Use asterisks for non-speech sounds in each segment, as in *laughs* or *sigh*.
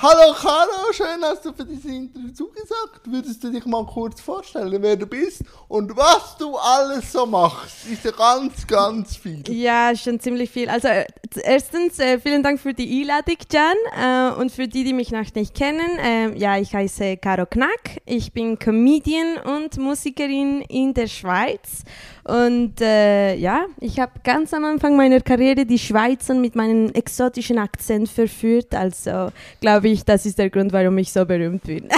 Hallo Caro, schön hast du für dieses Interview zugesagt. Würdest du dich mal kurz vorstellen, wer du bist und was du alles so machst? Ist ja ganz, ganz viel. Ja, schon ziemlich viel. Also äh, erstens äh, vielen Dank für die Einladung, Jan. Äh, und für die, die mich noch nicht kennen, äh, ja, ich heiße Caro Knack. Ich bin Comedian und Musikerin in der Schweiz. Und äh, ja, ich habe ganz am Anfang meiner Karriere die Schweizer mit meinem exotischen Akzent verführt. Also glaube ich, das ist der Grund, warum ich so berühmt bin.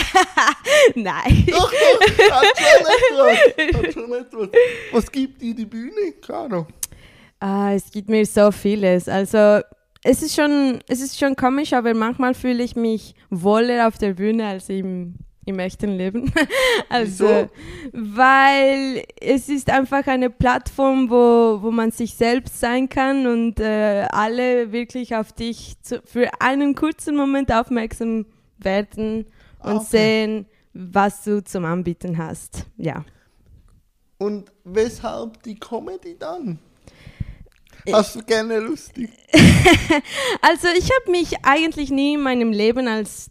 *laughs* Nein. Doch, doch, hat schon etwas. Hat schon etwas. Was gibt dir die Bühne, Caro? Ah, es gibt mir so vieles. Also es ist schon, es ist schon komisch, aber manchmal fühle ich mich wohler auf der Bühne als im, im echten Leben. *laughs* also, Wieso? weil es ist einfach eine Plattform, wo, wo man sich selbst sein kann und äh, alle wirklich auf dich zu, für einen kurzen Moment aufmerksam werden und Okay. sehen, was du zum Anbieten hast. Ja. Und weshalb die Comedy dann? Hast du gerne lustig? *laughs* Also ich habe mich eigentlich nie in meinem Leben als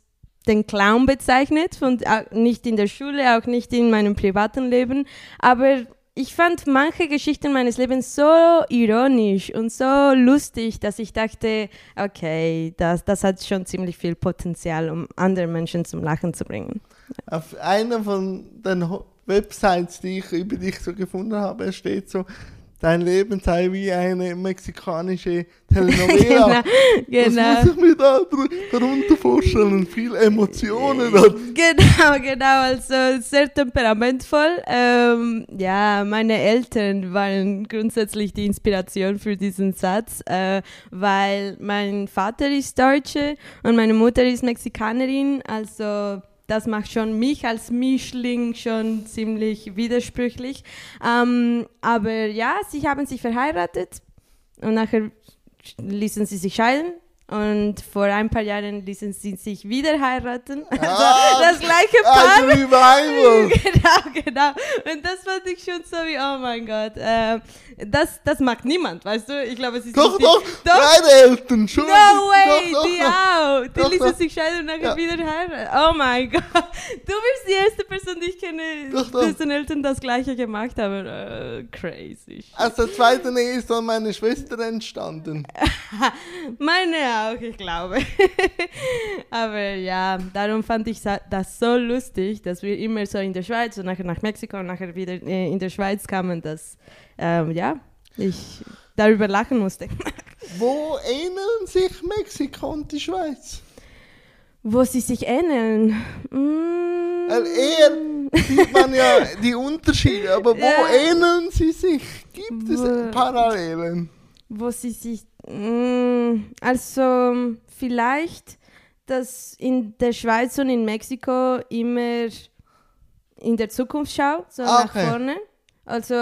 den Clown bezeichnet und auch nicht in der Schule, auch nicht in meinem privaten Leben, aber ich fand manche Geschichten meines Lebens so ironisch und so lustig, dass ich dachte, okay, das, das hat schon ziemlich viel Potenzial, um andere Menschen zum Lachen zu bringen. Auf einer von den Websites, die ich über dich so gefunden habe, steht so, dein Leben sei wie eine mexikanische *laughs* Telenovela. genau. Was muss ich mir da darunter vorstellen? Viel Emotionen. *laughs* Genau, genau, also sehr temperamentvoll. Ähm, ja, meine Eltern waren grundsätzlich die Inspiration für diesen Satz, äh, weil mein Vater ist Deutsche und meine Mutter ist Mexikanerin, also das macht schon mich als Mischling schon ziemlich widersprüchlich. Ähm, aber ja, sie haben sich verheiratet und nachher ließen sie sich scheiden. Und vor ein paar Jahren ließen sie sich wieder heiraten. *laughs* Also Ah, das gleiche Ein Paar. Revival. *laughs* genau, genau. Und das fand ich schon so wie, oh mein Gott. Äh, das, das mag niemand, weißt du? Ich glaube, es ist Doch, nicht doch, die, doch. meine Eltern, schon. No way, doch, die auch. Die Doch, ließen doch. sich scheiden und nachher Ja. wieder heiraten. Oh mein Gott. Du bist die erste Person, die ich kenne, Doch, doch. dessen Eltern das gleiche gemacht haben. Äh, crazy. Aus der zweiten Ehe ist dann meine Schwester entstanden. *laughs* Meine auch, ich glaube. *laughs* Aber ja, darum fand ich das so lustig, dass wir immer so in der Schweiz und nachher nach Mexiko und nachher wieder äh, in der Schweiz kamen, dass ähm, ja, ich darüber lachen musste. *laughs* Wo ähneln sich Mexiko und die Schweiz? Wo sie sich ähneln. Mm, Weil eher sieht man ja die Unterschiede, aber wo Ja. ähneln sie sich? Gibt es Parallelen? wo sie sich. Mm, also vielleicht, dass in der Schweiz und in Mexiko immer in der Zukunft schaut, so Ah, nach okay. vorne. Also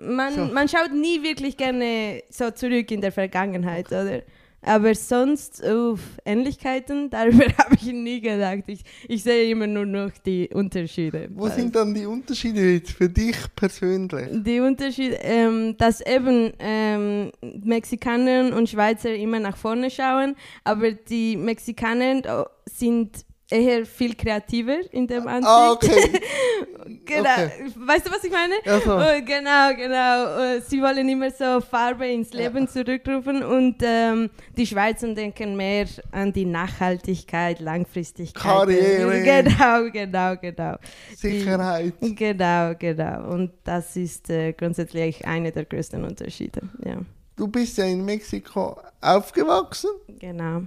man, So. man schaut nie wirklich gerne so zurück in der Vergangenheit, oder? Aber sonst, uff, Ähnlichkeiten, *laughs* darüber habe ich nie gedacht. Ich, ich sehe immer nur noch die Unterschiede. Wo sind dann die Unterschiede jetzt für dich persönlich? Die Unterschied, ähm, dass eben ähm, Mexikaner und Schweizer immer nach vorne schauen, aber die Mexikaner sind eher viel kreativer in dem Ansicht. Ah, okay. *laughs* genau. okay. Weißt du, was ich meine? Ja, so. Oh, genau, genau. Oh, Sie wollen immer so Farbe ins Leben zurückrufen und ähm, die Schweizer denken mehr an die Nachhaltigkeit, Langfristigkeit. Karriere. *laughs* Genau, genau, genau. Sicherheit. Genau, genau. Und das ist äh, grundsätzlich einer der größten Unterschiede. Ja, Du bist ja in Mexiko aufgewachsen. genau.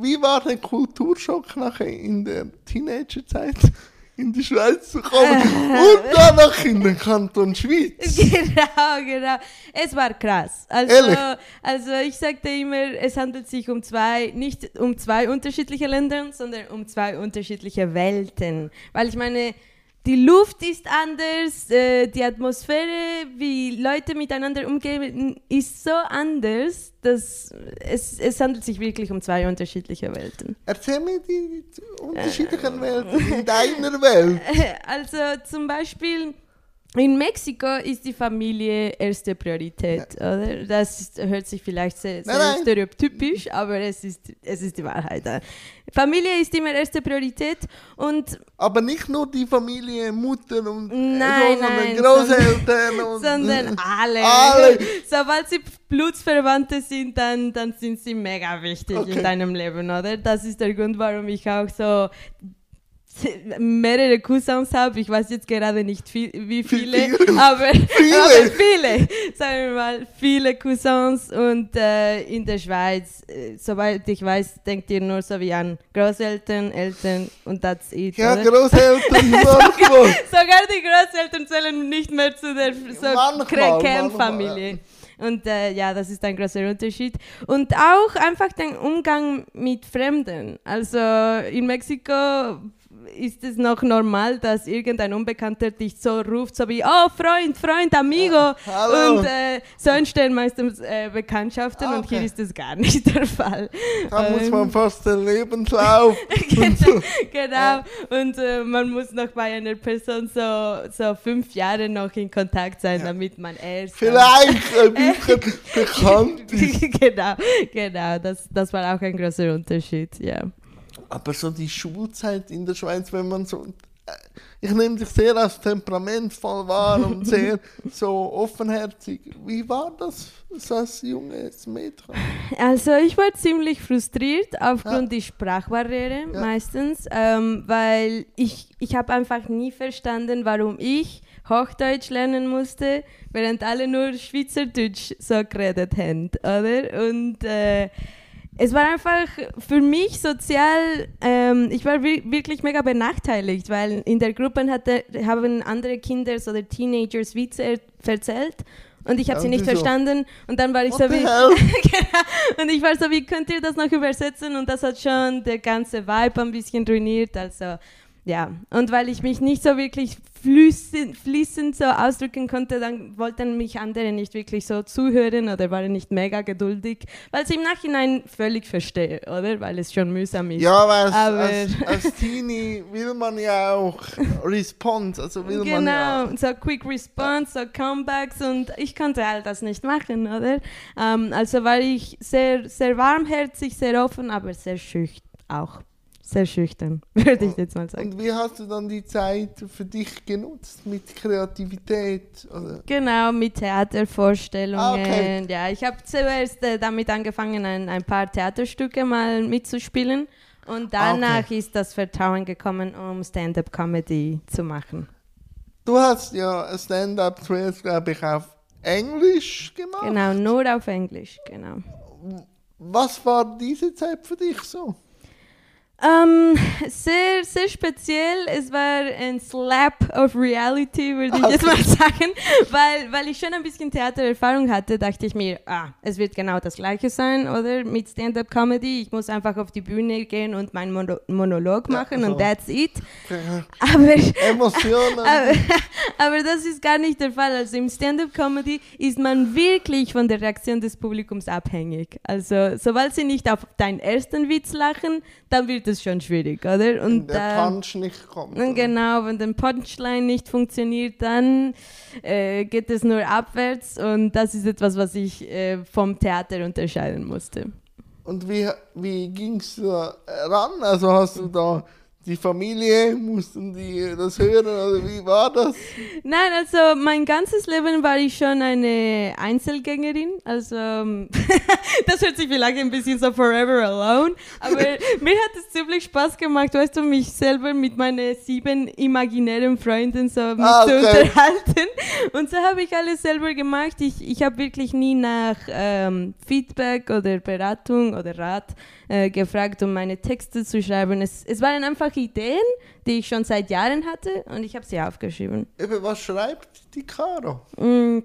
Wie war der Kulturschock nachher in der Teenagerzeit in die Schweiz zu kommen und danach in den Kanton Schweiz? *laughs* Genau, genau. Es war krass. Also, Ehrlich? also ich sagte immer, es handelt sich um zwei, nicht um zwei unterschiedliche Länder, sondern um zwei unterschiedliche Welten. Weil ich meine, die Luft ist anders, äh, die Atmosphäre, wie Leute miteinander umgehen, ist so anders, dass es, es handelt sich wirklich um zwei unterschiedliche Welten. Erzähl mir die unterschiedlichen Welten in deiner Welt. *laughs* Also zum Beispiel, in Mexiko ist die Familie erste Priorität, ja. oder? Das ist, hört sich vielleicht sehr, sehr nein, nein. stereotypisch, aber es ist, es ist die Wahrheit. Familie ist immer erste Priorität und... Aber nicht nur die Familie, Mutter und nein, sondern nein, Großeltern *laughs* sondern, und... *laughs* Sondern alle. alle. *laughs* Sobald sie Blutsverwandte sind, dann, dann sind sie mega wichtig okay. in deinem Leben, oder? Das ist der Grund, warum ich auch so mehrere Cousins habe. Ich weiß jetzt gerade nicht viel, wie viele, *laughs* aber *laughs* viele. aber viele, sagen wir mal, viele Cousins und äh, in der Schweiz, äh, soweit ich weiß, denkt ihr nur so wie an Großeltern, Eltern und that's it. Ja, oder? Großeltern, *laughs* sogar, sogar die Großeltern zählen nicht mehr zu der so Kernfamilie. Und äh, ja, das ist ein großer Unterschied. Und auch einfach den Umgang mit Fremden. Also in Mexiko ist es noch normal, dass irgendein Unbekannter dich so ruft, so wie, oh Freund, Freund, Amigo. Ja, und äh, so entstehen meistens äh, Bekanntschaften okay. und hier ist das gar *laughs* nicht der Fall. Da ähm, muss man fast den Lebenslauf. *laughs* genau, genau. Und äh, man muss noch bei einer Person so, so fünf Jahre noch in Kontakt sein, ja. damit man erst... Vielleicht ein *laughs* bisschen bekannt ist. genau, genau. Das, das war auch ein großer Unterschied, ja. Aber so die Schulzeit in der Schweiz, wenn man so. Äh, ich nehme dich sehr als temperamentvoll wahr und *laughs* sehr so offenherzig. Wie war das so als junges Mädchen? Also ich war ziemlich frustriert aufgrund ja. der Sprachbarriere ja. meistens, ähm, weil ich, ich habe einfach nie verstanden, warum ich Hochdeutsch lernen musste, während alle nur Schweizerdeutsch so geredet haben, oder? Und äh, es war einfach für mich sozial, ähm, ich war wirklich mega benachteiligt, weil in der Gruppe hatte, haben andere Kinder oder Teenagers Witze erzählt und ich habe ja, sie nicht verstanden und dann war ich What so wie *laughs* genau. und ich war so wie könnt ihr das noch übersetzen? Und das hat schon der ganze Vibe ein bisschen ruiniert also ja, und weil ich mich nicht so wirklich fließend, fließend so ausdrücken konnte, dann wollten mich andere nicht wirklich so zuhören oder waren nicht mega geduldig, weil ich im Nachhinein völlig verstehe, oder? Weil es schon mühsam ist. Ja, weil als, als, Teenie will man ja auch Response, also will genau, man ja... Genau, so Quick Response, so Comebacks und ich konnte all das nicht machen, oder? Ähm, also war ich sehr, sehr warmherzig, sehr offen, aber sehr schüchtern auch sehr schüchtern, *laughs* würde ich jetzt mal sagen. Und wie hast du dann die Zeit für dich genutzt? Mit Kreativität? Oder? Genau, mit Theatervorstellungen. Ah, okay. Ja, ich habe zuerst äh, damit angefangen, ein, ein paar Theaterstücke mal mitzuspielen. Und danach okay. ist das Vertrauen gekommen, um Stand-up-Comedy zu machen. Du hast ja Stand-up zuerst, glaube ich, auf Englisch gemacht. Genau, nur auf Englisch, genau. Was war diese Zeit für dich so? Ähm, sehr, sehr speziell. Es war ein Slap of Reality, würde ich okay. jetzt mal sagen. Weil, weil ich schon ein bisschen Theatererfahrung hatte, dachte ich mir, ah, es wird genau das Gleiche sein, oder? Mit Stand-up-Comedy. Ich muss einfach auf die Bühne gehen und meinen Mono Monolog machen ja, so. und that's it. Aber, Emotionen. *laughs* Aber, aber das ist gar nicht der Fall. Also im Stand-up-Comedy ist man wirklich von der Reaktion des Publikums abhängig. Also, sobald sie nicht auf deinen ersten Witz lachen, dann wird es schon schwierig, oder? Und wenn der äh, Punch nicht kommt. Oder? Genau, wenn der Punchline nicht funktioniert, dann äh, geht es nur abwärts und das ist etwas, was ich äh, vom Theater unterscheiden musste. Und wie, wie ging es da ran? Also hast du da die Familie, mussten die das hören oder wie war das? Nein, also mein ganzes Leben war ich schon eine Einzelgängerin. Also *laughs* das hört sich vielleicht ein bisschen so forever alone, aber *laughs* mir hat es ziemlich Spaß gemacht, weißt du, mich selber mit meinen sieben imaginären Freunden so ah, okay. zu unterhalten. Und so habe ich alles selber gemacht. Ich, ich habe wirklich nie nach ähm, Feedback oder Beratung oder Rat äh, gefragt, um meine Texte zu schreiben. Es, es waren einfach Ideen, die ich schon seit Jahren hatte und ich habe sie aufgeschrieben. Eben, was schreibt die Caro? Mm,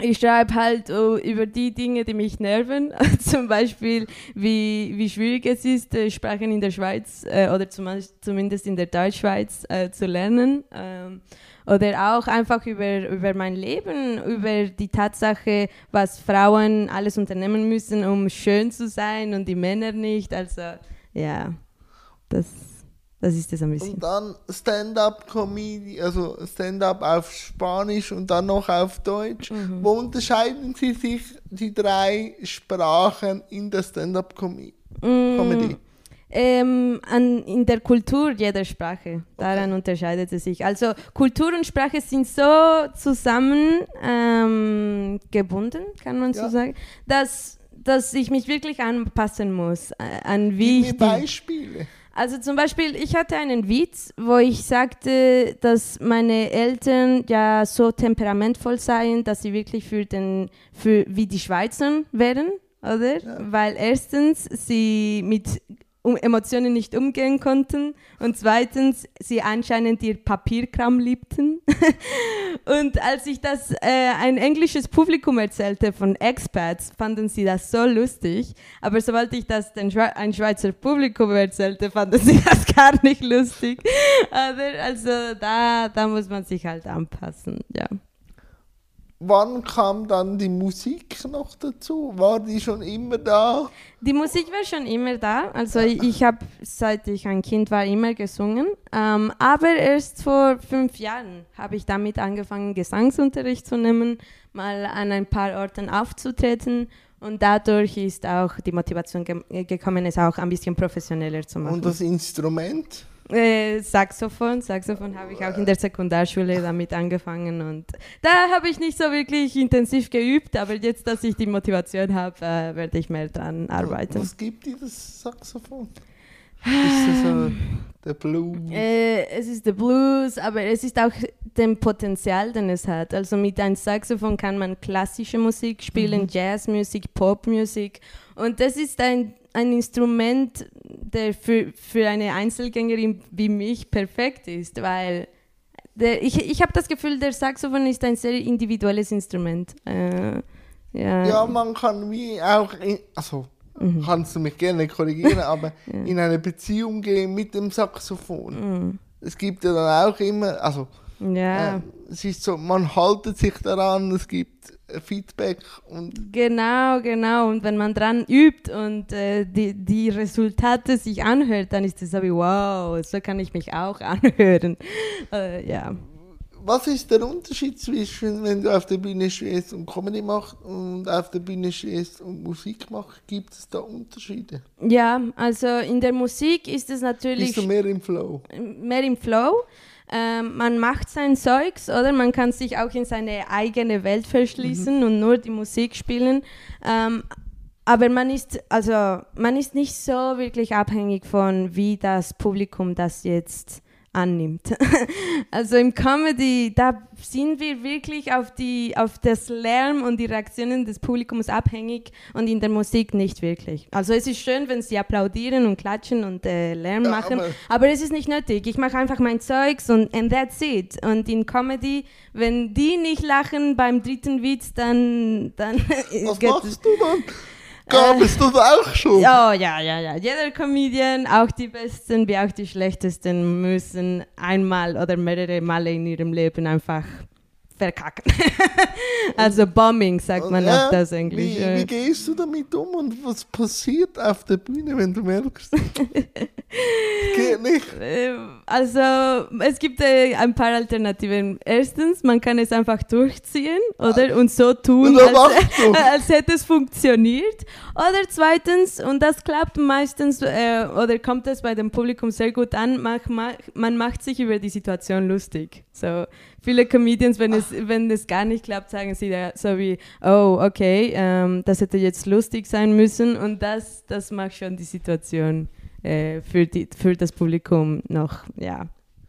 ich schreibe halt oh, über die Dinge, die mich nerven. *laughs* zum Beispiel, wie, wie schwierig es ist, äh, Sprachen in der Schweiz äh, oder zum, zumindest in der Deutschschweiz äh, zu lernen. Ähm, oder auch einfach über, über mein Leben, über die Tatsache, was Frauen alles unternehmen müssen, um schön zu sein und die Männer nicht. Also ja, das Das ist es ein bisschen. Und dann Stand-up-Comedy, also Stand-up auf Spanisch und dann noch auf Deutsch. Mhm. Wo unterscheiden Sie sich die drei Sprachen in der Stand-up-Comedy? Mm, ähm, an, in der Kultur jeder Sprache. Daran unterscheidet es sich. Also Kultur und Sprache sind so zusammen ähm, gebunden, kann man Ja. so sagen, dass, dass ich mich wirklich anpassen muss äh, an wie Gib ich mir Beispiele. Also zum Beispiel, ich hatte einen Witz, wo ich sagte, dass meine Eltern ja so temperamentvoll seien, dass sie wirklich für den, für wie die Schweizer wären, oder? Weil erstens sie mit um Emotionen nicht umgehen konnten und zweitens sie anscheinend ihr Papierkram liebten. *laughs* und als ich das äh, ein englisches Publikum erzählte von Expats, fanden sie das so lustig. Aber sobald ich das den Schwe ein Schweizer Publikum erzählte, fanden sie *laughs* das gar nicht lustig. Also da, da muss man sich halt anpassen, ja. Wann kam dann die Musik noch dazu? War die schon immer da? Die Musik war schon immer da. Also ich habe, seit ich ein Kind war, immer gesungen. Ähm, aber erst vor fünf Jahren habe ich damit angefangen, Gesangsunterricht zu nehmen, mal an ein paar Orten aufzutreten. Und dadurch ist auch die Motivation ge gekommen, es auch ein bisschen professioneller zu machen. Und das Instrument? Äh, Saxophon, Saxophon habe ich auch in der Sekundarschule damit angefangen und da habe ich nicht so wirklich intensiv geübt, aber jetzt, dass ich die Motivation habe, äh, werde ich mehr dran arbeiten. Was gibt dir das Saxophon? Ist das so der Blues? Äh, es ist der Blues, aber es ist auch dem Potenzial, den es hat. Also mit einem Saxophon kann man klassische Musik spielen, Jazzmusik, Popmusik und das ist ein, ein Instrument, der für, für eine Einzelgängerin wie mich perfekt ist, weil der, ich, ich habe das Gefühl, der Saxophon ist ein sehr individuelles Instrument. Äh, ja. Ja, man kann wie auch, in, also Mhm. kannst du mich gerne korrigieren, aber *laughs* in eine Beziehung gehen mit dem Saxophon. Es gibt ja dann auch immer, also Mhm. Ja. äh, es ist so, man haltet sich daran, es gibt Feedback und Genau, genau. Und wenn man dran übt und äh, die, die Resultate sich anhört, dann ist es so wie, wow, so kann ich mich auch *laughs* anhören. Äh, ja. was ist der Unterschied zwischen, wenn du auf der Bühne stehst und Comedy machst und auf der Bühne stehst und Musik machst? Gibt es da Unterschiede? ja, also in der Musik ist es natürlich Bist du mehr im Flow? mehr im Flow. Ähm, man macht sein Zeugs, oder? Man kann sich auch in seine eigene Welt verschließen und nur die Musik spielen. Ähm, aber man ist, also, man ist nicht so wirklich abhängig von, wie das Publikum das jetzt annimmt. *laughs* also im Comedy, da sind wir wirklich auf, die, auf das Lärm und die Reaktionen des Publikums abhängig und in der Musik nicht wirklich. Also es ist schön, wenn sie applaudieren und klatschen und äh, Lärm Ja, machen, aber- aber es ist nicht nötig. Ich mache einfach mein Zeugs und and that's it. Und in Comedy, wenn die nicht lachen beim dritten Witz, dann... dann Was *laughs* machst du dann? Gabest du da auch schon? Ja, ja, ja, ja. Jeder Comedian, auch die Besten wie auch die Schlechtesten, müssen einmal oder mehrere Male in ihrem Leben einfach verkacken. *laughs* also Bombing sagt man Ja, auf das Englisch. Wie, wie gehst du damit um und was passiert auf der Bühne, wenn du merkst? *laughs* Geht nicht. Äh, Also es gibt äh, ein paar Alternativen. Erstens, man kann es einfach durchziehen, oder? Und so tun, Oder als, machst du? *laughs* als hätte es funktioniert. Oder zweitens, und das klappt meistens, äh, oder kommt es bei dem Publikum sehr gut an, mach, man macht sich über die Situation lustig. So viele Comedians, wenn es, wenn es gar nicht klappt, sagen sie da so wie, oh, okay, ähm, das hätte jetzt lustig sein müssen. Und das, das macht schon die Situation äh, für, die, für das Publikum noch, ja,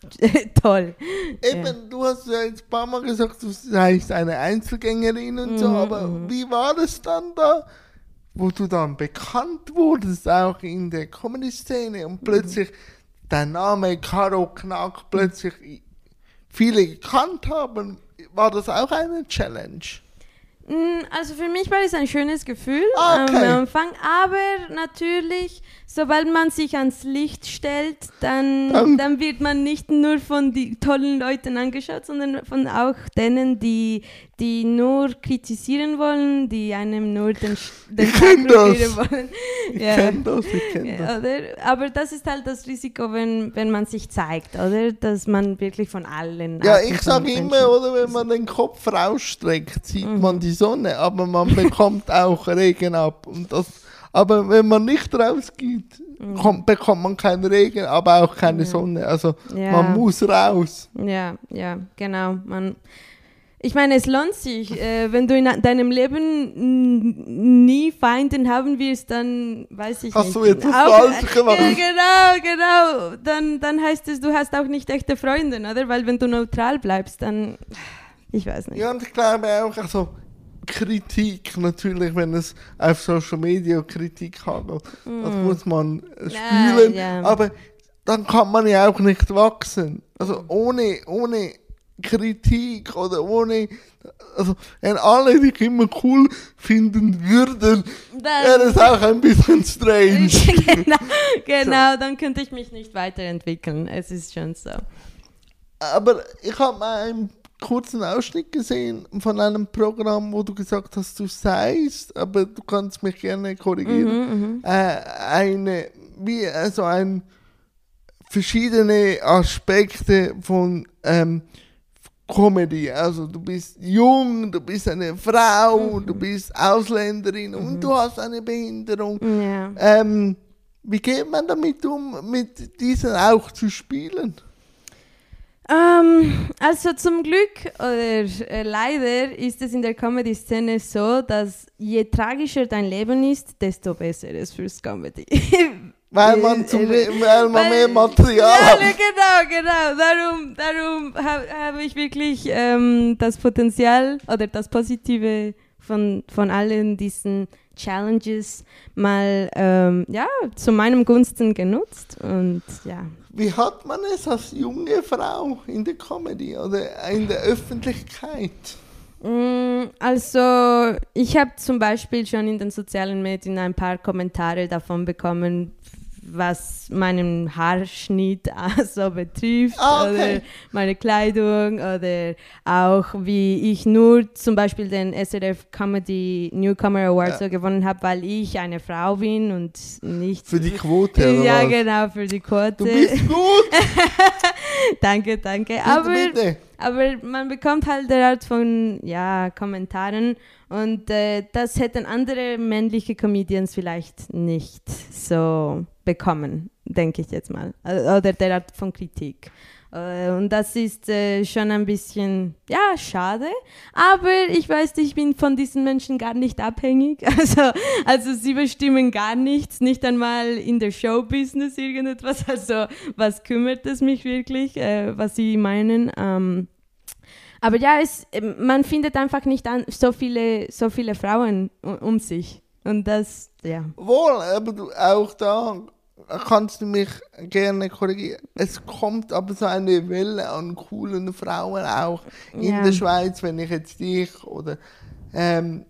*laughs* toll. Eben, du hast ja jetzt ein paar Mal gesagt, du seist eine Einzelgängerin und so, Mhm, aber mhm. wie war es dann da, wo du dann bekannt wurdest, auch in der Comedy-Szene und plötzlich dein Name Caro Knack plötzlich viele gekannt haben? War das auch eine Challenge? Mm, Also für mich war es ein schönes Gefühl Ah, okay. am Anfang, aber natürlich, sobald man sich ans Licht stellt, dann, Dann- dann wird man nicht nur von den tollen Leuten angeschaut, sondern von auch denen, die, die nur kritisieren wollen, die einem nur den, den Ich kenn das. wollen. Ich Ja. kenne das, ich kenne das. Oder? Aber das ist halt das Risiko, wenn, wenn man sich zeigt, oder? Dass man wirklich von allen. Ja, ich sage immer, oder, wenn man den Kopf rausstreckt, sieht Mhm. man die Sonne, aber man *laughs* bekommt auch Regen ab. Und das, aber wenn man nicht rausgeht, kommt, bekommt man keinen Regen, aber auch keine Mhm. Ja. Sonne. Also Ja. man muss raus. Ja, ja, genau. Man, ich meine, es lohnt sich. Äh, wenn du in deinem Leben nie Feinden haben wirst, dann weiß ich Hast nicht. du etwas Auch- falsch *laughs* gemacht? Genau, genau. Dann, dann heißt es, du hast auch nicht echte Freunde, oder? Weil wenn du neutral bleibst, dann, ich weiß nicht. Ja, und ich glaube auch, also Kritik natürlich, wenn es auf Social Media Kritik hagelt, das muss man spülen, ja. aber dann kann man ja auch nicht wachsen. Also ohne, ohne Kritik oder ohne, also wenn alle dich immer cool finden würden, wäre es auch ein bisschen strange. *laughs* genau, genau, dann könnte ich mich nicht weiterentwickeln. Es ist schon so. Aber ich habe mal kurzen Ausschnitt gesehen von einem Programm, wo du gesagt hast, du seist, aber du kannst mich gerne korrigieren. Mhm, Äh, eine, wie, also ein, verschiedene Aspekte von ähm, Comedy. Also du bist jung, du bist eine Frau, Mhm. du bist Ausländerin und du hast eine Behinderung. Ja. Ähm, wie geht man damit um, mit diesen auch zu spielen? Ähm, also zum Glück oder äh, leider ist es in der Comedy-Szene so, dass je tragischer dein Leben ist, desto besser ist fürs Comedy. *laughs* Weil man, zum, Äh, weil man mehr Material ja, hat. genau, genau. Darum, darum habe hab ich wirklich ähm, das Potenzial oder das Positive von, von allen diesen Challenges mal ähm, ja, zu meinem Gunsten genutzt. Und ja, Wie hat man es als junge Frau in der Comedy oder in der Öffentlichkeit? Mm, Also, ich habe zum Beispiel schon in den sozialen Medien ein paar Kommentare davon bekommen, was meinen Haarschnitt *laughs* so betrifft Ah, okay. oder meine Kleidung oder auch wie ich nur zum Beispiel den SRF Comedy Newcomer Award Ja. so gewonnen habe, weil ich eine Frau bin und nicht Für die Quote oder ja was? genau für die Quote. Du bist gut. *laughs* danke, danke. Bitte, Aber bitte. aber man bekommt halt derart von ja, Kommentaren und äh, das hätten andere männliche Comedians vielleicht nicht so bekommen, denke ich jetzt mal. Also, Oder derart von Kritik. Äh, Und das ist äh, schon ein bisschen, ja, schade. Aber ich weiß, ich bin von diesen Menschen gar nicht abhängig. *laughs* Also, also sie bestimmen gar nichts, nicht einmal in der Showbusiness irgendetwas. *laughs* Also, was kümmert es mich wirklich, äh, was sie meinen? Ähm, aber ja, es, ähm, man findet einfach nicht so, viele, so viele Frauen um, sich. Und das, ja. Wohl, aber auch da kannst du mich gerne korrigieren. Es kommt aber so eine Welle an coolen Frauen auch in Ja. der Schweiz, wenn ich jetzt dich oder ähm,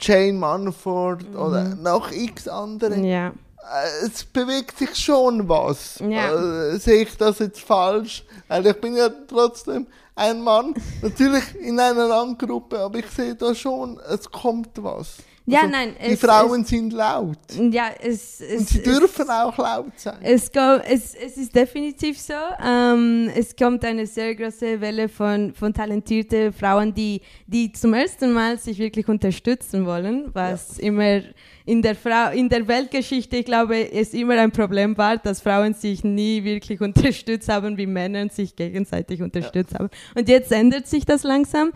Jane Manford oder noch x andere. Ja. Äh, Es bewegt sich schon was. Ja. Äh, sehe ich das jetzt falsch? Weil ich bin ja trotzdem ein Mann, natürlich in einer Randgruppe, aber ich sehe da schon, es kommt was. Ja, Also, nein, Die es- Frauen sind laut. Ja, es, es, Und sie es, dürfen auch laut sein. Es, es, es ist definitiv so. Ähm, es kommt eine sehr große Welle von, von talentierten Frauen, die, die zum ersten Mal sich wirklich unterstützen wollen, was immer in der, Frau, in der Weltgeschichte, ich glaube, es immer ein Problem war, dass Frauen sich nie wirklich unterstützt haben, wie Männer sich gegenseitig unterstützt haben. Und jetzt ändert sich das langsam.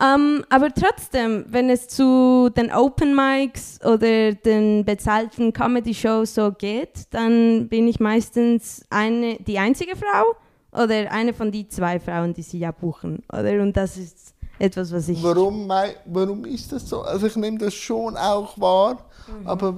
Ähm, aber trotzdem, wenn es zu den Open Mics oder den bezahlten Comedy-Shows so geht, dann bin ich meistens eine, die einzige Frau oder eine von die zwei Frauen, die sie ja buchen. Oder? Und das ist etwas, was ich... Warum, warum ist das so? Also ich nehme das schon auch wahr, Mhm. aber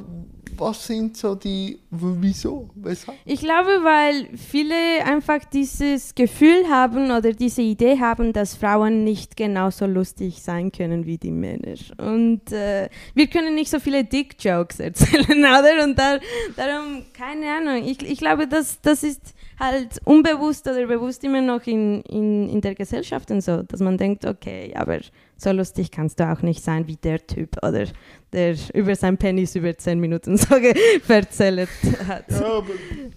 was sind so die, wieso, weshalb? Ich glaube, weil viele einfach dieses Gefühl haben oder diese Idee haben, dass Frauen nicht genauso lustig sein können wie die Männer. Und äh, wir können nicht so viele Dick-Jokes erzählen, *laughs* oder? Und da, darum, keine Ahnung. Ich, ich glaube, das, das ist halt unbewusst oder bewusst immer noch in, in, in der Gesellschaft und so, dass man denkt, okay, aber so lustig kannst du auch nicht sein wie der Typ, oder? Der über sein Penis über zehn Minuten *laughs* so erzählt hat. Ja, aber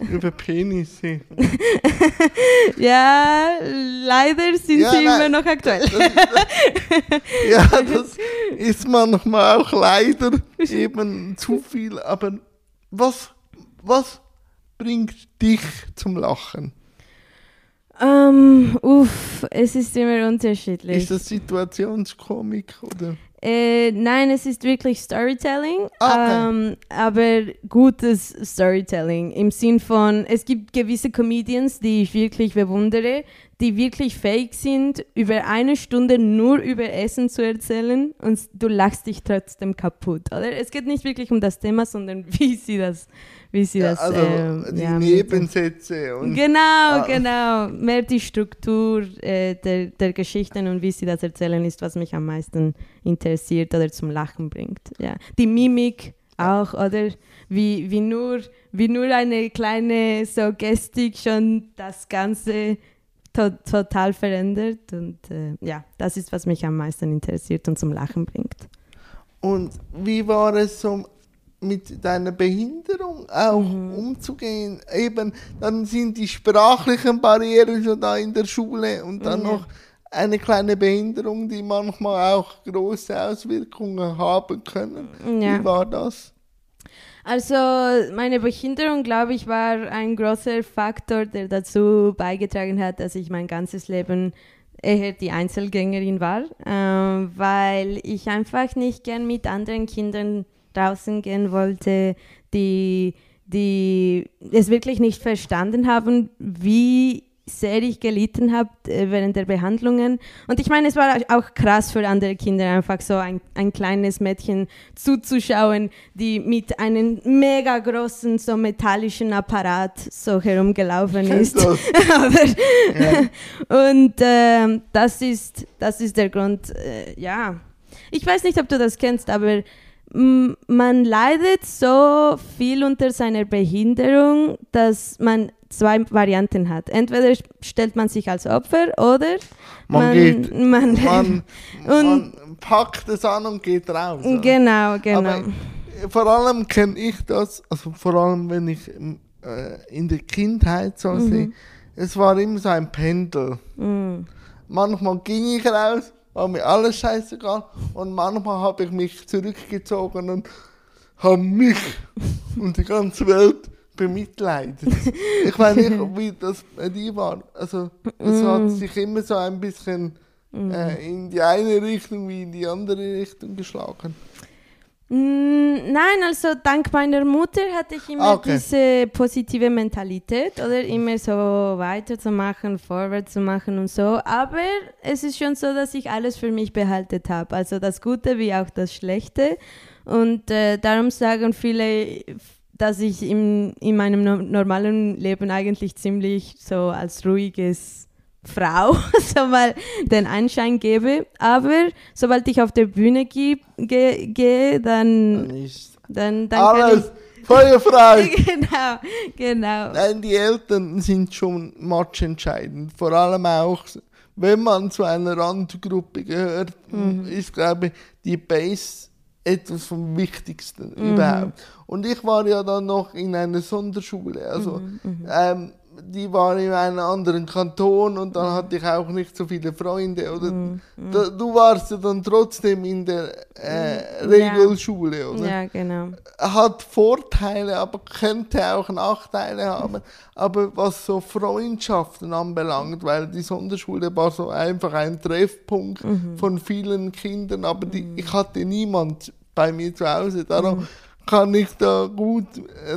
über Penisse. *laughs* ja, leider sind Ja, sie nein. immer noch aktuell. *laughs* ja, das ist manchmal auch leider eben zu viel. Aber was, was bringt dich zum Lachen? Ähm, uff, es ist immer unterschiedlich. Ist das Situationskomik oder? Äh, nein, es ist wirklich Storytelling, Ah, okay. ähm, aber gutes Storytelling im Sinn von, es gibt gewisse Comedians, die ich wirklich bewundere, die wirklich fähig sind, über eine Stunde nur über Essen zu erzählen und du lachst dich trotzdem kaputt, oder? Es geht nicht wirklich um das Thema, sondern *laughs* wie sie das, wie sie Ja, das, also ähm, die ja, Nebensätze und Genau, Ah. genau. Mehr die Struktur äh, der, der Geschichten und wie sie das erzählen, ist, was mich am meisten interessiert oder zum Lachen bringt. Ja. Die Mimik auch, oder? Wie, wie, nur, wie nur eine kleine so Gestik schon das Ganze to total verändert. Und äh, ja, das ist, was mich am meisten interessiert und zum Lachen bringt. Und wie war es so mit deiner Behinderung auch Mhm. umzugehen? Eben, dann sind die sprachlichen Barrieren schon da in der Schule und dann Ja. noch eine kleine Behinderung, die manchmal auch große Auswirkungen haben können. Ja. Wie war das? Also meine Behinderung, glaube ich, war ein großer Faktor, der dazu beigetragen hat, dass ich mein ganzes Leben eher die Einzelgängerin war, ähm, weil ich einfach nicht gern mit anderen Kindern draußen gehen wollte, die, die es wirklich nicht verstanden haben, wie sehr ich gelitten habe äh, während der Behandlungen. Und ich meine, es war auch krass für andere Kinder, einfach so ein, ein kleines Mädchen zuzuschauen, die mit einem mega großen, so metallischen Apparat so herumgelaufen ist. das? *laughs* Aber, Und ähm, das, ist, das ist der Grund, äh, ja. Ich weiß nicht, ob du das kennst, aber man leidet so viel unter seiner Behinderung, dass man zwei Varianten hat. Entweder stellt man sich als Opfer oder Man geht- man, Man, *laughs* Und- man packt es an und geht raus. genau, genau. Aber vor allem kenne ich das, also vor allem wenn ich äh, in der Kindheit so sehe, es war immer so ein Pendel. Mm. Manchmal ging ich raus, war mir alles scheißegal und manchmal habe ich mich zurückgezogen und habe mich und die ganze Welt bemitleidet. Ich weiß nicht, wie das bei dir war. Also es hat sich immer so ein bisschen äh, in die eine Richtung wie in die andere Richtung geschlagen. Mm, Nein, also dank meiner Mutter hatte ich immer Ah, okay. diese positive Mentalität oder immer so weiterzumachen, vorwärts zu machen und so. Aber es ist schon so, dass ich alles für mich behalten habe. Also das Gute wie auch das Schlechte. Und äh, darum sagen viele, dass ich im, in meinem no normalen Leben eigentlich ziemlich so als ruhiges Frau *laughs* so mal den Anschein gebe. Aber sobald ich auf der Bühne ge ge gehe, dann, Dann dann, dann alles *laughs* feuerfrei. genau, genau. Nein, die Eltern sind schon matchentscheidend. Vor allem auch, wenn man zu einer Randgruppe gehört, ist, glaube ich, die Base etwas vom Wichtigsten überhaupt. Und ich war ja dann noch in einer Sonderschule. Also, ähm, die war in einem anderen Kanton und dann hatte ich auch nicht so viele Freunde. Oder da, du warst ja dann trotzdem in der äh, Regelschule, oder? Ja, genau. hat Vorteile, aber könnte auch Nachteile haben. Aber was so Freundschaften anbelangt, weil die Sonderschule war so einfach ein Treffpunkt von vielen Kindern, aber die, ich hatte niemand bei mir zu Hause. Darum kann ich da gut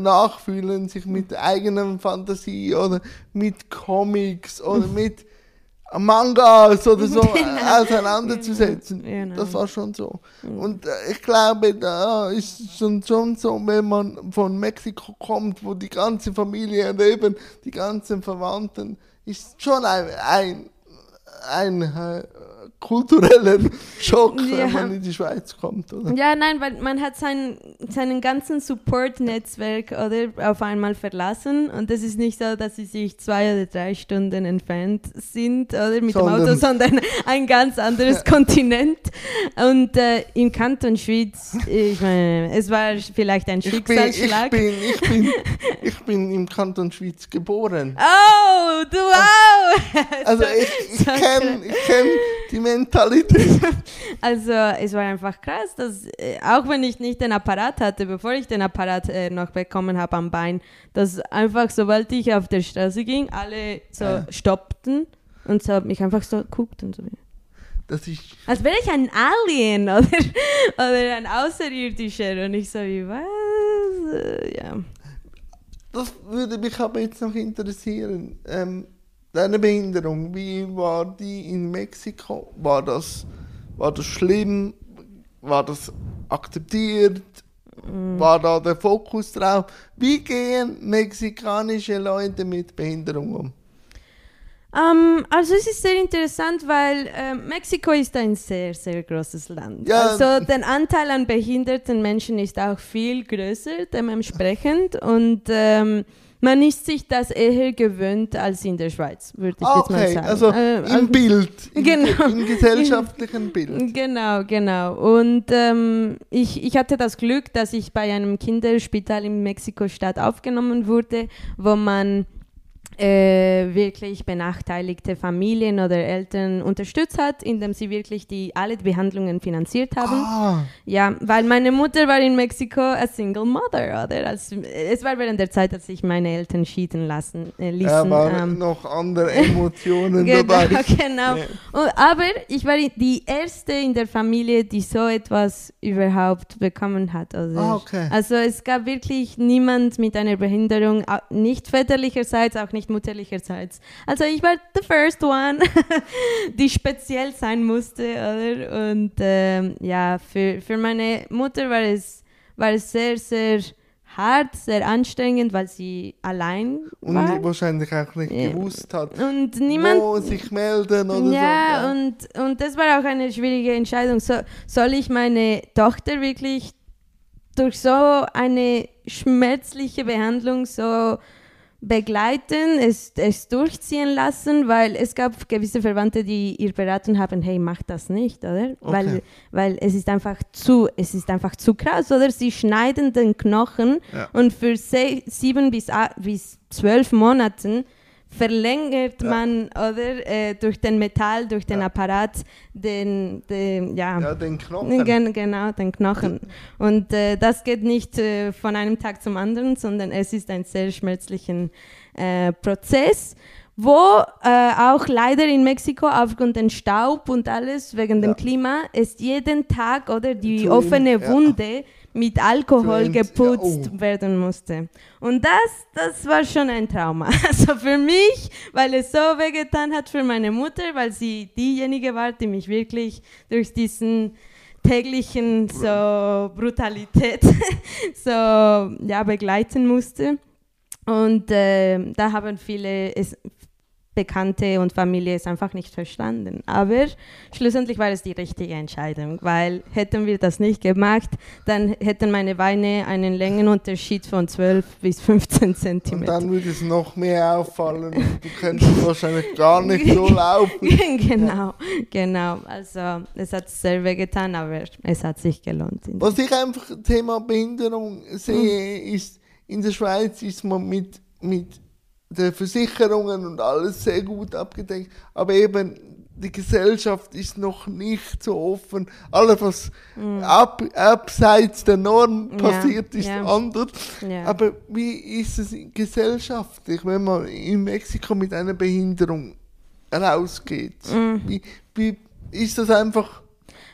nachfühlen, sich mit eigener Fantasie oder mit Comics oder *laughs* mit Mangas oder so auseinanderzusetzen. Genau. Das war schon so. Und äh, ich glaube, da ist es schon, schon so, wenn man von Mexiko kommt, wo die ganze Familie und eben die ganzen Verwandten, ist schon ein, ein, ein äh, kulturellen Schock, Ja. wenn man in die Schweiz kommt, oder? Ja, nein, weil man hat seinen, seinen ganzen Support-Netzwerk oder auf einmal verlassen und es ist nicht so, dass sie sich zwei oder drei Stunden entfernt sind oder mit dem Sondern- Auto, sondern ein ganz anderes *laughs* Kontinent. Und äh, im Kanton Schweiz, ich meine, es war vielleicht ein Ich bin, ich, Schicksalsschlag. bin, ich, bin, ich bin *laughs* im Kanton Schweiz geboren. Oh, du wow! Also *laughs* ich, ich so kenne ich kenn die Mentalität. *laughs* Also es war einfach krass, dass äh, auch wenn ich nicht den Apparat hatte, bevor ich den Apparat äh, noch bekommen habe am Bein, dass einfach sobald ich auf der Straße ging, alle so Ja. stoppten und so mich einfach so guckt und so. Das ist, Als wäre ich ein Alien *laughs* oder, oder ein Außerirdischer und ich so wie was? Äh, ja. das würde mich aber jetzt noch interessieren. Ähm, deine Behinderung, wie war die in Mexiko? War das, war das schlimm? War das akzeptiert? Mm. War da der Fokus drauf? Wie gehen mexikanische Leute mit Behinderung um? Ähm, also es ist sehr interessant, weil äh, Mexiko ist ein sehr, sehr großes Land. Ja. Also der Anteil an behinderten Menschen ist auch viel größer dementsprechend und ähm, man ist sich das eher gewöhnt als in der Schweiz, würde ich Ah, jetzt mal okay, sagen. also Äh, im Bild, *laughs* im, Genau. im gesellschaftlichen Bild. Genau, genau. Und ähm, ich, ich hatte das Glück, dass ich bei einem Kinderspital in Mexiko-Stadt aufgenommen wurde, wo man äh, wirklich benachteiligte Familien oder Eltern unterstützt hat, indem sie wirklich die alle Behandlungen finanziert haben. Ah, Ja, weil meine Mutter war in Mexiko a single mother, oder? Als, es war während der Zeit, als sich meine Eltern schieden lassen, äh, ließen. er war ähm, noch andere Emotionen *laughs* Genau, dabei. genau. Ja. Und, aber ich war die erste in der Familie, die so etwas überhaupt bekommen hat. Also, Ah, okay. also es gab wirklich niemand mit einer Behinderung, nicht väterlicherseits, auch nicht mütterlicherseits. Also ich war the first one, *laughs* die speziell sein musste, oder? Und ähm, ja, für, für meine Mutter war es, war es sehr, sehr hart, sehr anstrengend, weil sie allein Und war. wahrscheinlich auch nicht Ja. gewusst hat, Und niemand wo sich melden oder ja, so. Und, und das war auch eine schwierige Entscheidung. So, soll ich meine Tochter wirklich durch so eine schmerzliche Behandlung so begleiten, es, es durchziehen lassen, weil es gab gewisse Verwandte, die ihr beraten haben, hey, mach das nicht, oder? Weil, weil es ist einfach zu, es ist einfach zu krass, oder? Sie schneiden den Knochen Ja. und für sieben bis, bis zwölf Monaten verlängert Ja. man oder äh, durch den Metall, durch den Ja. Apparat den, den ja, Ja, den Knochen. Gen genau den Knochen und äh, das geht nicht äh, von einem Tag zum anderen, sondern es ist ein sehr schmerzlichen äh, Prozess wo äh, auch leider in Mexiko aufgrund den Staub und alles wegen dem. Klima es jeden Tag oder die offene. Wunde mit Alkohol geputzt oh. werden musste. Und das, das war schon ein Trauma. *laughs* Also für mich, weil es so wehgetan hat für meine Mutter, weil sie diejenige war, die mich wirklich durch diesen täglichen so Brutalität *laughs* so ja begleiten musste. Und äh, da haben viele es, Bekannte und Familie es einfach nicht verstanden. Aber schlussendlich war es die richtige Entscheidung, weil hätten wir das nicht gemacht, dann hätten meine Beine einen Längenunterschied von 12 bis 15 Und Zentimeter. dann würde es noch mehr auffallen. und Du könntest *laughs* wahrscheinlich gar nicht so *laughs* laufen. genau, genau. Also es hat sehr weh getan, aber es hat sich gelohnt. Was ich einfach Thema Behinderung sehe, Mhm. ist, in der Schweiz ist man mit, mit den Versicherungen und alles sehr gut abgedeckt, aber eben die Gesellschaft ist noch nicht so offen. Alles, was ab, abseits der Norm Mhm. Ja, passiert, ist ja. anders. Ja. Aber wie ist es gesellschaftlich, wenn man in Mexiko mit einer Behinderung rausgeht? Mhm. Wie, wie ist das einfach?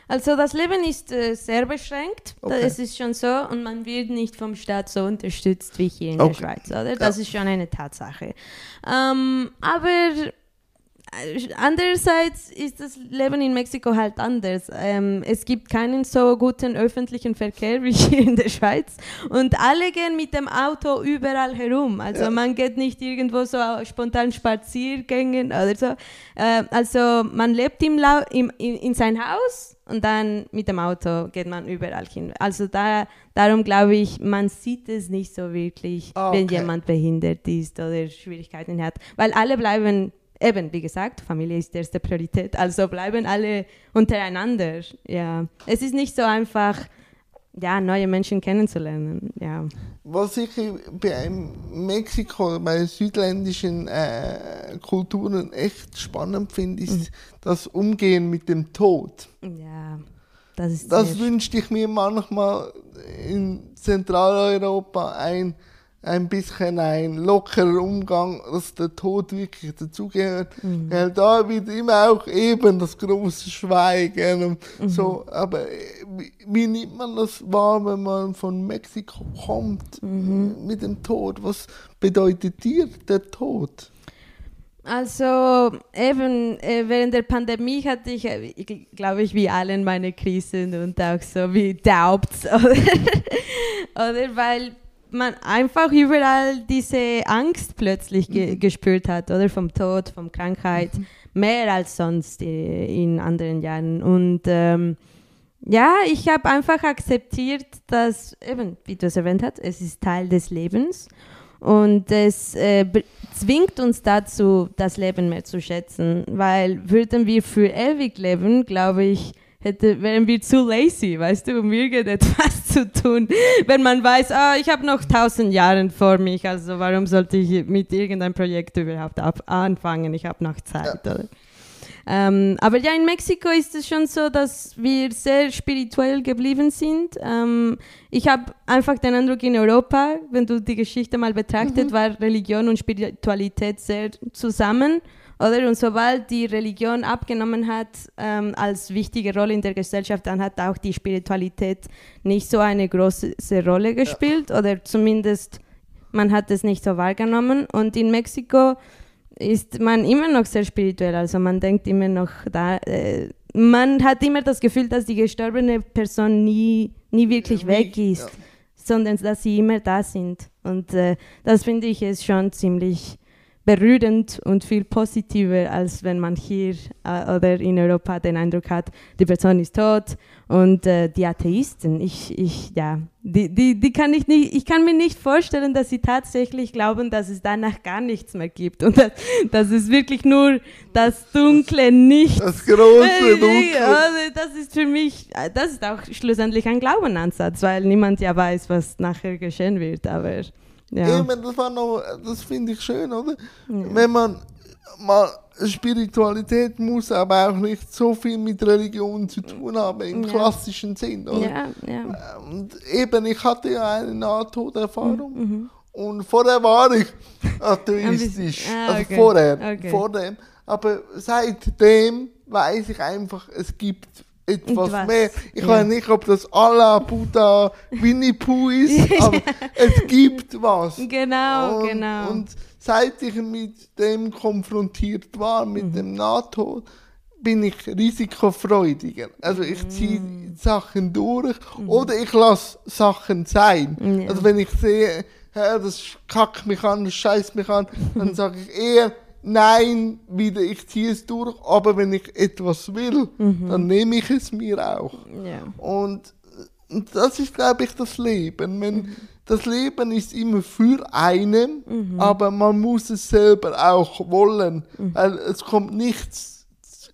Also das Leben ist äh, sehr beschränkt, Okay. das ist schon so und man wird nicht vom Staat so unterstützt wie hier in Okay. der Schweiz, oder? Das Ja. ist schon eine Tatsache. Ähm, aber andererseits ist das Leben in Mexiko halt anders. Ähm, es gibt keinen so guten öffentlichen Verkehr wie hier in der Schweiz und alle gehen mit dem Auto überall herum. Also ja. man geht nicht irgendwo so spontan Spaziergängen oder so. Äh, also man lebt im Lau im, in, in sein Haus und dann mit dem Auto geht man überall hin. Also da, darum glaube ich, man sieht es nicht so wirklich, ah, okay. wenn jemand behindert ist oder Schwierigkeiten hat, weil alle bleiben eben, wie gesagt, Familie ist die erste Priorität, also bleiben alle untereinander. Ja, es ist nicht so einfach, ja, neue Menschen kennenzulernen. Ja. Was ich bei Mexiko, bei südländischen äh, Kulturen echt spannend finde, ist mhm. das Umgehen mit dem Tod. Ja, das ist Das wünschte ich mir manchmal in Zentraleuropa ein ein bisschen ein lockerer Umgang, dass der Tod wirklich dazugehört. Mhm. Weil da wird immer auch eben das große Schweigen und mhm. so. Aber wie, wie, nimmt man das wahr, wenn man von Mexiko kommt mhm. mit dem Tod? Was bedeutet dir der Tod? Also eben äh, während der Pandemie hatte ich, äh, glaube ich, wie allen meine Krisen und auch so wie Doubts. Oder, *laughs* oder weil man einfach überall diese Angst plötzlich ge mhm. gespürt hat, oder vom Tod, vom Krankheit, mhm. mehr als sonst in anderen Jahren. Und ähm, ja, ich habe einfach akzeptiert, dass, eben, wie du es erwähnt hast, es ist Teil des Lebens und es äh, zwingt uns dazu, das Leben mehr zu schätzen, weil würden wir für ewig leben, glaube ich, hätte, wären wir zu lazy, weißt du, um irgendetwas *laughs* zu tun. Wenn man weiß, ah, ich habe noch tausend Jahre vor mich, also warum sollte ich mit irgendeinem Projekt überhaupt anfangen? Ich habe noch Zeit, ja. Ähm, aber ja, in Mexiko ist es schon so, dass wir sehr spirituell geblieben sind. Ähm, ich habe einfach den Eindruck, in Europa, wenn du die Geschichte mal betrachtet, mhm. war Religion und Spiritualität sehr zusammen. Oder? Und sobald die Religion abgenommen hat ähm, als wichtige Rolle in der Gesellschaft, dann hat auch die Spiritualität nicht so eine große Rolle gespielt ja. oder zumindest man hat es nicht so wahrgenommen. Und in Mexiko ist man immer noch sehr spirituell, also man denkt immer noch da, äh, man hat immer das Gefühl, dass die gestorbene Person nie, nie wirklich ja, weg ist, ja. sondern dass sie immer da sind. Und äh, das finde ich ist schon ziemlich berührend und viel positiver, als wenn man hier äh, oder in Europa den Eindruck hat, die Person ist tot und äh, die Atheisten, ich, ich, ja, die, die, die kann ich nicht, ich kann mir nicht vorstellen, dass sie tatsächlich glauben, dass es danach gar nichts mehr gibt und dass, dass es wirklich nur das dunkle Nichts. Das große Dunkle. Also das ist für mich, das ist auch schlussendlich ein Glaubenansatz, weil niemand ja weiß, was nachher geschehen wird, aber ja. Eben, das war noch, das finde ich schön, oder? Ja. Wenn man mal Spiritualität muss aber auch nicht so viel mit Religion zu tun haben im ja. klassischen Sinn, oder? Ja, ja. Und eben, ich hatte ja eine Nahtoderfahrung mhm. und vorher war ich *laughs* atheistisch, ah, also okay. vorher, okay. vor dem. Aber seitdem weiß ich einfach, es gibt etwas was, mehr. Ich ja. weiß nicht, ob das Allah, Buddha, Winnie Pooh ist, *laughs* aber es gibt was. Genau, und, genau. Und seit ich mit dem konfrontiert war, mit mhm. dem NATO, bin ich risikofreudiger. Also ich ziehe mhm. Sachen durch mhm. oder ich lasse Sachen sein. Ja. Also wenn ich sehe, das kackt mich an, das scheißt mich an, dann *laughs* sage ich eher, nein, wieder, ich ziehe es durch, aber wenn ich etwas will, mhm. dann nehme ich es mir auch. Ja. Und, und das ist, glaube ich, das Leben. Wenn, mhm. Das Leben ist immer für einen, mhm. aber man muss es selber auch wollen, mhm. weil es kommt nichts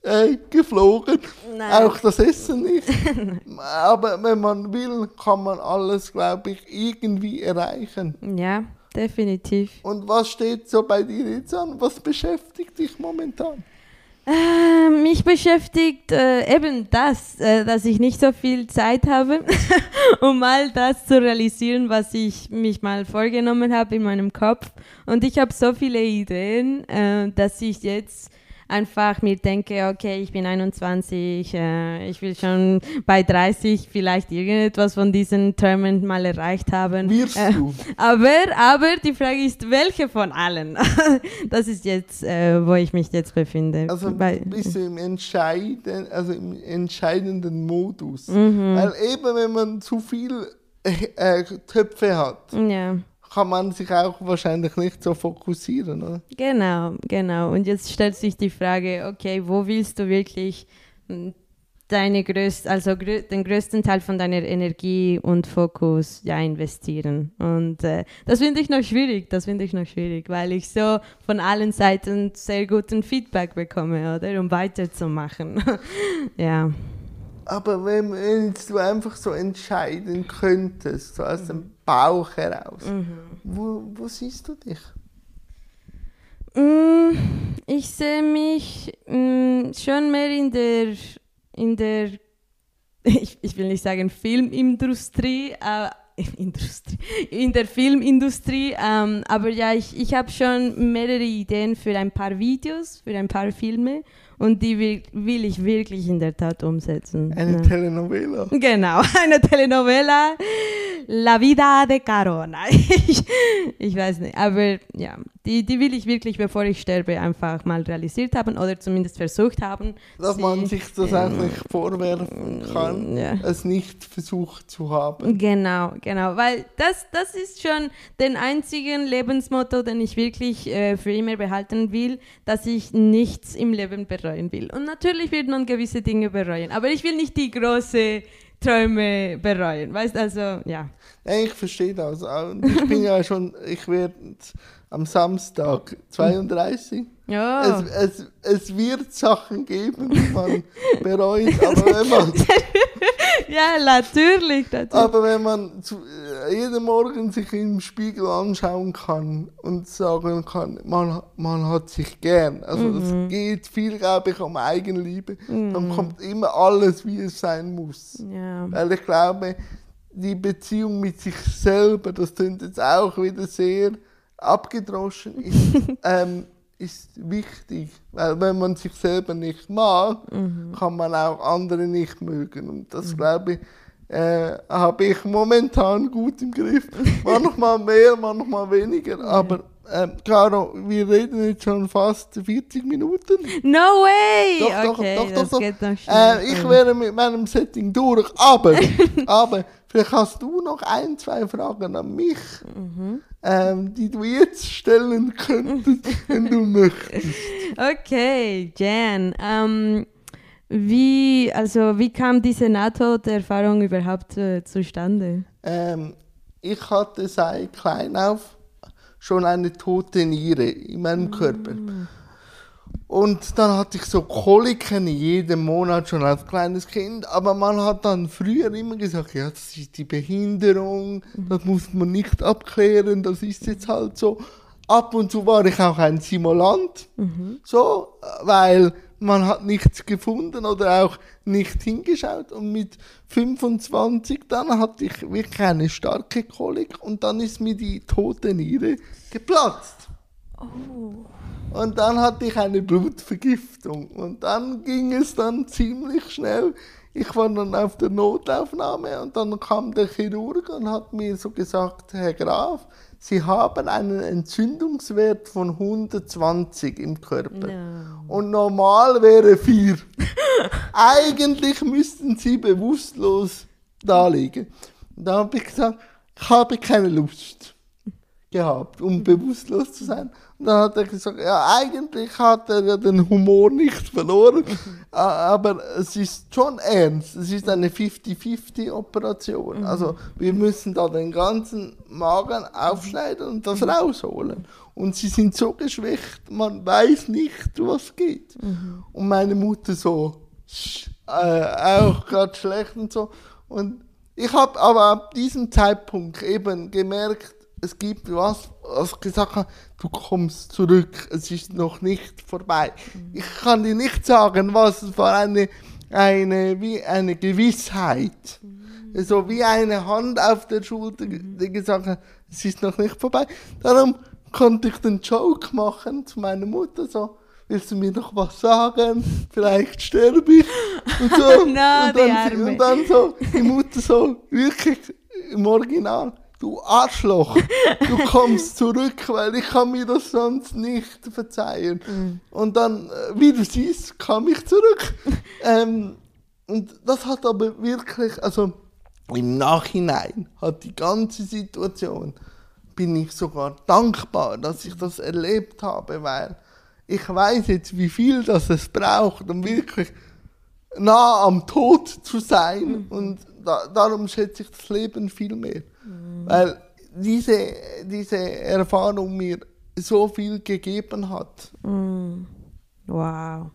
äh, geflogen, Nein. auch das Essen nicht. *laughs* aber wenn man will, kann man alles, glaube ich, irgendwie erreichen. Ja, definitiv. Und was steht so bei dir jetzt an? Was beschäftigt dich momentan? Äh, mich beschäftigt äh, eben das, äh, dass ich nicht so viel Zeit habe, *laughs* um mal das zu realisieren, was ich mich mal vorgenommen habe in meinem Kopf. Und ich habe so viele Ideen, äh, dass ich jetzt einfach mir denke, okay, ich bin 21, äh, ich will schon bei 30 vielleicht irgendetwas von diesen Träumen mal erreicht haben. Wirst Äh, du? aber, aber die Frage ist, welche von allen? *laughs* das ist jetzt, äh, wo ich mich jetzt befinde. Also Weil- bist du im, Entscheiden, also im entscheidenden Modus. Mhm. Weil eben, wenn man zu viel äh, Töpfe hat, ja. Kann man sich auch wahrscheinlich nicht so fokussieren. Oder? Genau, genau. Und jetzt stellt sich die Frage, okay, wo willst du wirklich mm, deine größt, also grö den größten Teil von deiner Energie und Fokus ja investieren? Und äh, das finde ich noch schwierig, das finde ich noch schwierig, weil ich so von allen Seiten sehr guten Feedback bekomme, oder? Um weiterzumachen. *laughs* ja. Aber wenn, wenn du einfach so entscheiden könntest, so aus dem Bauch heraus, wo, wo siehst du dich? Mm, Ich sehe mich mm, schon mehr in der, in der *laughs* ich, ich will nicht sagen Filmindustrie, äh, *laughs* Industrie, in der Filmindustrie, ähm, aber ja, ich, ich habe schon mehrere Ideen für ein paar Videos, für ein paar Filme und die will, will ich wirklich in der Tat umsetzen. Eine Ja. Telenovela. Genau, *laughs* eine Telenovela, La Vida de Carona. *laughs* Ich, ich weiß nicht, aber ja, die, die will ich wirklich, bevor ich sterbe, einfach mal realisiert haben oder zumindest versucht haben. Dass sie- man sich das auch nicht vorwerfen kann, Ja. es nicht versucht zu haben. Genau, genau, weil das, das ist schon den einzigen Lebensmotto, den ich wirklich äh, für immer behalten will, dass ich nichts im Leben bereuen will. Und natürlich wird man gewisse Dinge bereuen, aber ich will nicht die große Träume bereuen, weißt also, ja. Ich verstehe das. Ich bin ja schon, ich werde am Samstag 32. Ja. Es, es, es wird Sachen geben, die man bereut, aber wenn man, *laughs* *laughs* Ja, natürlich. natürlich. aber wenn man zu, äh, jeden Morgen sich im Spiegel anschauen kann und sagen kann, man, man hat sich gern, also es geht viel, glaube ich, um Eigenliebe, dann kommt immer alles, wie es sein muss. ja. Weil ich glaube, die Beziehung mit sich selber, das klingt jetzt auch wieder sehr abgedroschen, ist, *laughs* ähm, ist wichtig. Weil wenn man sich selber nicht mag, kann man auch andere nicht mögen. Und das glaube ich, äh, habe ich momentan gut im Griff. *laughs* Manchmal mehr, manchmal weniger. Aber ähm, Caro, wir reden jetzt schon fast 40 Minuten. No way! Doch, doch, okay, doch, doch, doch. Äh, ich wäre mit meinem Setting durch, aber, *laughs* aber vielleicht hast du noch ein, zwei Fragen an mich, Mhm. ähm, die du jetzt stellen könntest, wenn du *laughs* möchtest. Okay, Jan. Ähm, wie, also, wie kam diese Nahtoderfahrung überhaupt äh, zustande? Ähm, ich hatte seit klein auf schon eine tote Niere in meinem Körper. Und dann hatte ich so Koliken jeden Monat schon als kleines Kind, aber man hat dann früher immer gesagt, ja, das ist die Behinderung, das muss man nicht abklären, das ist jetzt halt so. Ab und zu war ich auch ein Simulant, so, weil man hat nichts gefunden oder auch nicht hingeschaut und mit 25 dann hatte ich wirklich eine starke Kolik und dann ist mir die tote Niere geplatzt. Und dann hatte ich eine Blutvergiftung. Und dann ging es dann ziemlich schnell. Ich war dann auf der Notaufnahme und dann kam der Chirurg und hat mir so gesagt, Herr Graf, Sie haben einen Entzündungswert von 120 im Körper. No. Und normal wäre 4. *laughs* Eigentlich müssten Sie bewusstlos da liegen. Und da habe ich gesagt, ich habe keine Lust gehabt, um bewusstlos zu sein. Und dann hat er gesagt, ja, eigentlich hat er ja den Humor nicht verloren, *laughs* aber es ist schon ernst. Es ist eine 50-50-Operation. Also wir müssen da den ganzen Magen aufschneiden und das rausholen. Und sie sind so geschwächt, man weiß nicht, was geht. Und meine Mutter so, äh, auch gerade schlecht und so. Und ich habe aber ab diesem Zeitpunkt eben gemerkt, es gibt was, was gesagt hat, du kommst zurück, es ist noch nicht vorbei. Ich kann dir nicht sagen, was es war, eine, eine, wie eine Gewissheit. So wie eine Hand auf der Schulter, die gesagt hat, es ist noch nicht vorbei. Darum konnte ich den Joke machen zu meiner Mutter so, willst du mir noch was sagen? Vielleicht sterbe ich. Und so. *laughs* Na, und, dann, und dann so, die Mutter so, wirklich im Original, du Arschloch, du *laughs* kommst zurück, weil ich kann mir das sonst nicht verzeihen. Mhm. Und dann, äh, wie du siehst, kam ich zurück. *laughs* ähm, und das hat aber wirklich, also im Nachhinein hat die ganze Situation, bin ich sogar dankbar, dass ich das erlebt habe, weil ich weiß jetzt, wie viel das es braucht, um wirklich nah am Tod zu sein. Und da, darum schätze ich das Leben viel mehr. Weil diese, diese Erfahrung mir so viel gegeben hat. Wow.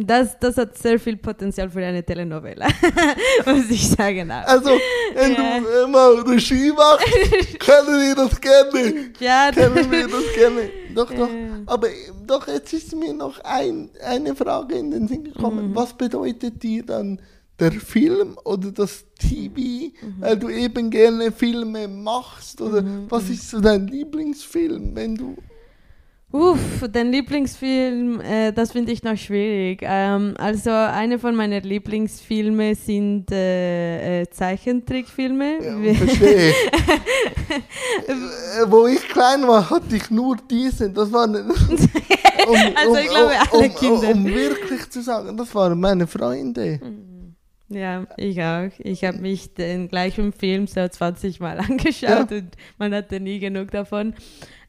Das, das hat sehr viel Potenzial für eine Telenovela, *laughs* muss ich sagen. auch. Also, wenn Ja. du mal Regie machst, können wir das gerne. Ja, Können wir das gerne. Doch, doch. Ja. Aber doch, jetzt ist mir noch ein, eine Frage in den Sinn Mhm. gekommen. Was bedeutet dir dann der Film oder das TV, Mhm. weil du eben gerne Filme machst? Oder was ist so dein Lieblingsfilm, wenn du. Uff, den Lieblingsfilm, äh, das finde ich noch schwierig. Ähm, also eine von meinen Lieblingsfilme sind äh, äh, Zeichentrickfilme. Ja, verstehe. *laughs* äh, wo ich klein war, hatte ich nur diesen. Das waren. *laughs* Um, Also ich glaube, alle um, Kinder. Um, um wirklich zu sagen, das waren meine Freunde. Ja, ich auch. Ich habe mich den gleichen Film so 20 Mal *laughs* angeschaut und man hatte nie genug davon.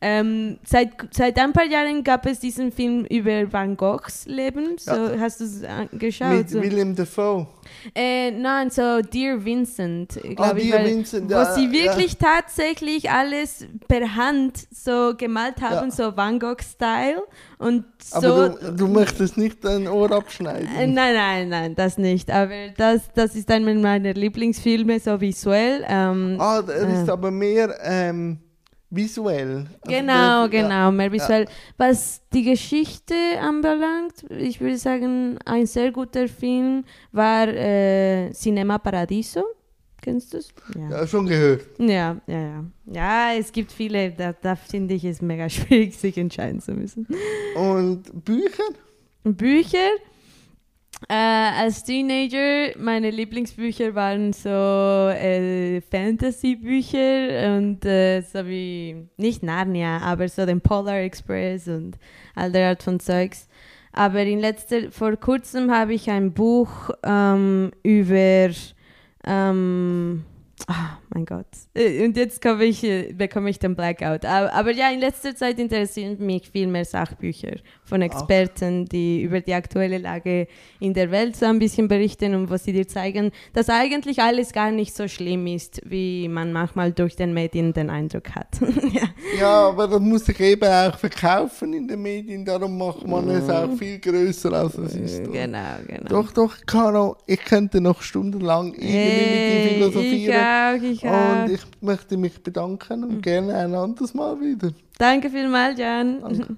Ähm, seit, seit ein paar Jahren gab es diesen Film über Van Goghs Leben. So, Ja. Hast du es angeschaut? Mit So. William Dafoe. Äh, nein, so Dear Vincent, glaube Ah, ich. Dear weil- Vincent, wo ja, sie ja. wirklich tatsächlich alles per Hand so gemalt haben, Ja. so Van Gogh-Style. Und so. Aber du, du möchtest nicht dein Ohr abschneiden. Äh, Nein, nein, nein, das nicht. Aber das, das ist einer meiner Lieblingsfilme, so visuell. Ähm, ah, er ist äh. aber mehr ähm, visuell. Also Genau, der- genau, mehr visuell. Was die Geschichte anbelangt, ich würde sagen, ein sehr guter Film war äh, Cinema Paradiso. Kennst du es? Ja. ja, schon gehört. Ja, ja, ja. Ja, es gibt viele, da, da finde ich es mega *laughs* schwierig, sich entscheiden zu müssen. Und Bücher? Bücher. Äh, als Teenager, meine Lieblingsbücher waren so äh, Fantasy-Bücher und äh, so wie, nicht Narnia, aber so den Polar Express und all der Art von Zeugs. Aber in letzter, vor kurzem habe ich ein Buch ähm, über, ähm, ah, mein Gott. Äh, Und jetzt komme ich, äh, bekomme ich den Blackout. Aber, aber ja, in letzter Zeit interessieren mich viel mehr Sachbücher von Experten, die über die aktuelle Lage in der Welt so ein bisschen berichten und was sie dir zeigen, dass eigentlich alles gar nicht so schlimm ist, wie man manchmal durch den Medien den Eindruck hat. *laughs* ja. Ja, aber das muss sich eben auch verkaufen in den Medien, darum macht man es auch viel größer, als es ist. oder? Genau, genau. Doch, doch, Caro, ich könnte noch stundenlang irgendwie mit dir Hey, ich philosophieren. auch, ich auch. Und ich möchte mich bedanken und gerne ein anderes Mal wieder. Danke vielmals, Jan. Danke.